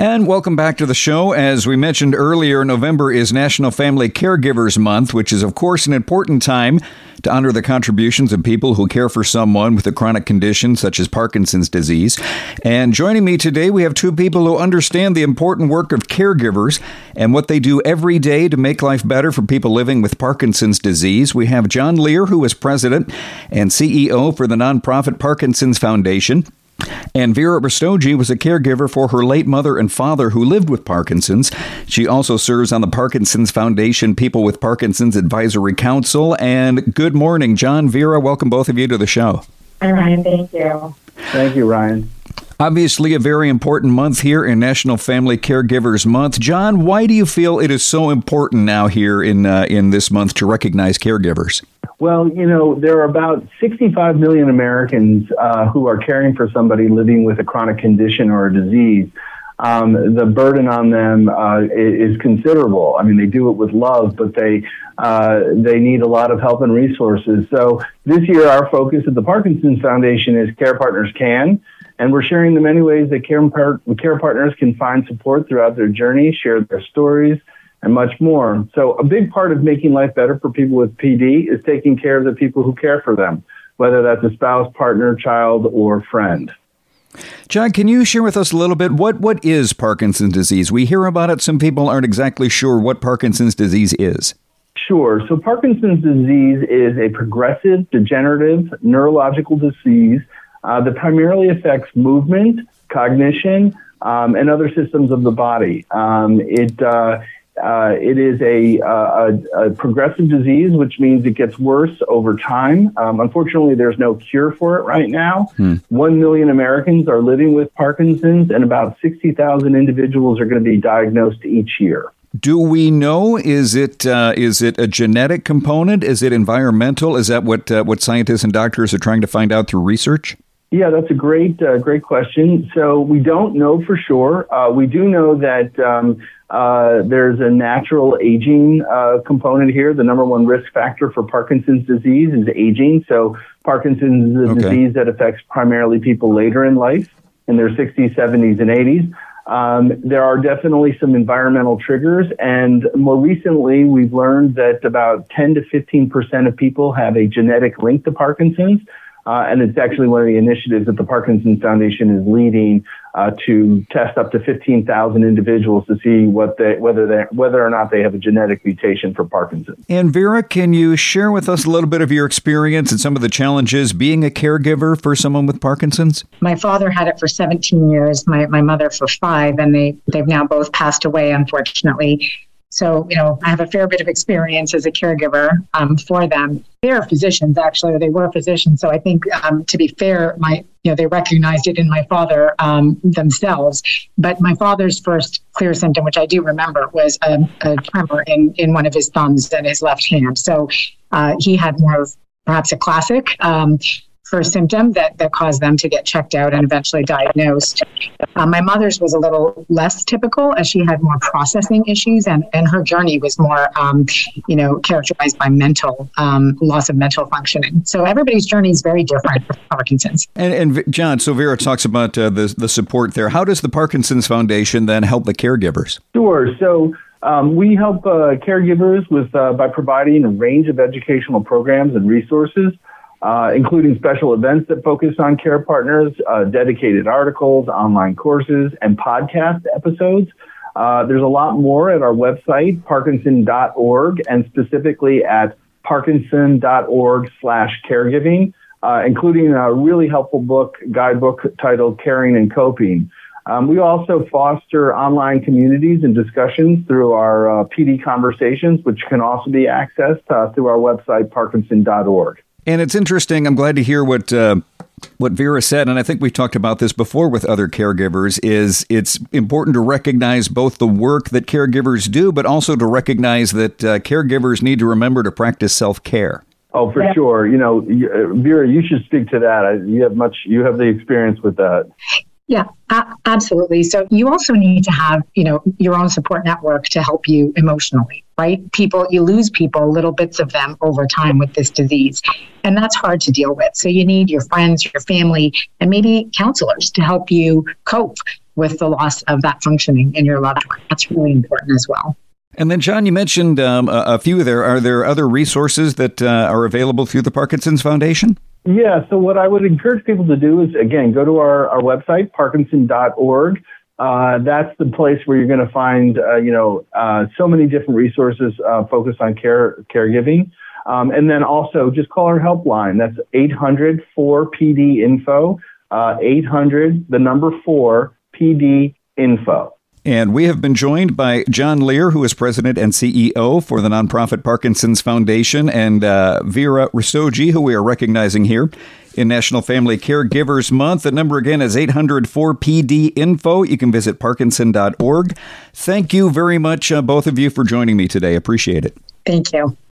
And welcome back to the show. As we mentioned earlier, November is National Family Caregivers Month, which is, of course, an important time to honor the contributions of people who care for someone with a chronic condition such as Parkinson's disease. And joining me today, we have two people who understand the important work of caregivers and what they do every day to make life better for people living with Parkinson's disease. We have John Lehr, who is president and CEO for the nonprofit Parkinson's Foundation. And Veera Rastogi was a caregiver for her late mother and father who lived with Parkinson's. She also serves on the Parkinson's Foundation People with Parkinson's Advisory Council. And good morning, John, Veera. Welcome both of you to the show. Hi, Ryan. Thank you. Thank you, Ryan. Obviously, a very important month here in National Family Caregivers Month. John, why do you feel it is so important now here in uh, in this month to recognize caregivers? Well, you know, there are about 65 million Americans uh, who are caring for somebody living with a chronic condition or a disease. Um, the burden on them uh, is considerable. I mean, they do it with love, but they uh, they need a lot of help and resources. So this year, our focus at the Parkinson's Foundation is Care Partners Can, and we're sharing the many ways that care, par- care partners can find support throughout their journey, share their stories, and much more. So, a big part of making life better for people with PD is taking care of the people who care for them, whether that's a spouse, partner, child, or friend. John, can you share with us a little bit what, what is Parkinson's disease? We hear about it. Some people aren't exactly sure what Parkinson's disease is. Sure. So, Parkinson's disease is a progressive degenerative neurological disease uh, that primarily affects movement, cognition, um, and other systems of the body. Um, it uh, uh, it is a, uh, a, a, progressive disease, which means it gets worse over time. Um, unfortunately, there's no cure for it right now. Hmm. One million Americans are living with Parkinson's, and about 60,000 individuals are going to be diagnosed each year. Do we know? Is it uh, is it a genetic component? Is it environmental? Is that what uh, what scientists and doctors are trying to find out through research? Yeah, that's a great, uh, great question. So we don't know for sure. Uh, we do know that um, uh, there's a natural aging uh, component here. The number one risk factor for Parkinson's disease is aging. So Parkinson's is a okay. disease that affects primarily people later in life, in their 60s, 70s, and 80s. Um, there are definitely some environmental triggers, and more recently, we've learned that about 10 to 15 percent of people have a genetic link to Parkinson's. Uh, and it's actually one of the initiatives that the Parkinson's Foundation is leading uh, to test up to 15,000 individuals to see what they, whether they, whether or not they have a genetic mutation for Parkinson's. And Veera, can you share with us a little bit of your experience and some of the challenges being a caregiver for someone with Parkinson's? My father had it for 17 years, my, my mother for five, and they, they've now both passed away, unfortunately. So, you know, I have a fair bit of experience as a caregiver um, for them. They're physicians, actually, or they were physicians. So I think, um, to be fair, my, you know, they recognized it in my father um, themselves. But my father's first clear symptom, which I do remember, was a, a tremor in, in one of his thumbs and his left hand. So uh, he had more of perhaps a classic um, first symptom that, that caused them to get checked out and eventually diagnosed. Uh, my mother's was a little less typical as she had more processing issues and, and her journey was more, um, you know, characterized by mental um, loss of mental functioning. So everybody's journey is very different for Parkinson's. And, and John, so Veera talks about uh, the, the support there. How does the Parkinson's Foundation then help the caregivers? Sure. So um, we help uh, caregivers with uh, by providing a range of educational programs and resources uh, including special events that focus on care partners, uh, dedicated articles, online courses, and podcast episodes. Uh, there's a lot more at our website, parkinson.org, and specifically at parkinson.org slash caregiving, uh, including a really helpful book, guidebook titled Caring and Coping. Um, we also foster online communities and discussions through our uh, PD conversations, which can also be accessed uh, through our website, parkinson.org. And it's interesting. I'm glad to hear what uh, what Veera said, and I think we've talked about this before with other caregivers. Is it's important to recognize both the work that caregivers do, but also to recognize that uh, caregivers need to remember to practice self care. Oh, for yeah. sure. You know, uh, Veera, you should speak to that. You have much. You have the experience with that. Yeah, absolutely. So you also need to have, you know, your own support network to help you emotionally, right? People, you lose people, little bits of them over time with this disease. And that's hard to deal with. So you need your friends, your family, and maybe counselors to help you cope with the loss of that functioning in your loved one. That's really important as well. And then, John, you mentioned um, a, a, few there. Are there other resources that uh, are available through the Parkinson's Foundation? Yeah, so what I would encourage people to do is, again, go to our, our website, parkinson.org. Uh, that's the place where you're going to find, uh, you know, uh, so many different resources uh, focused on care caregiving. Um, and then also just call our helpline. That's 800 4 PD info, uh, 800, the number 4 PD info. And we have been joined by John Lehr, who is president and CEO for the nonprofit Parkinson's Foundation, and uh, Veera Rastogi, who we are recognizing here in National Family Caregivers Month. The number again is 804 PD info. You can visit parkinson.org. Thank you very much, uh, both of you, for joining me today. Appreciate it. Thank you.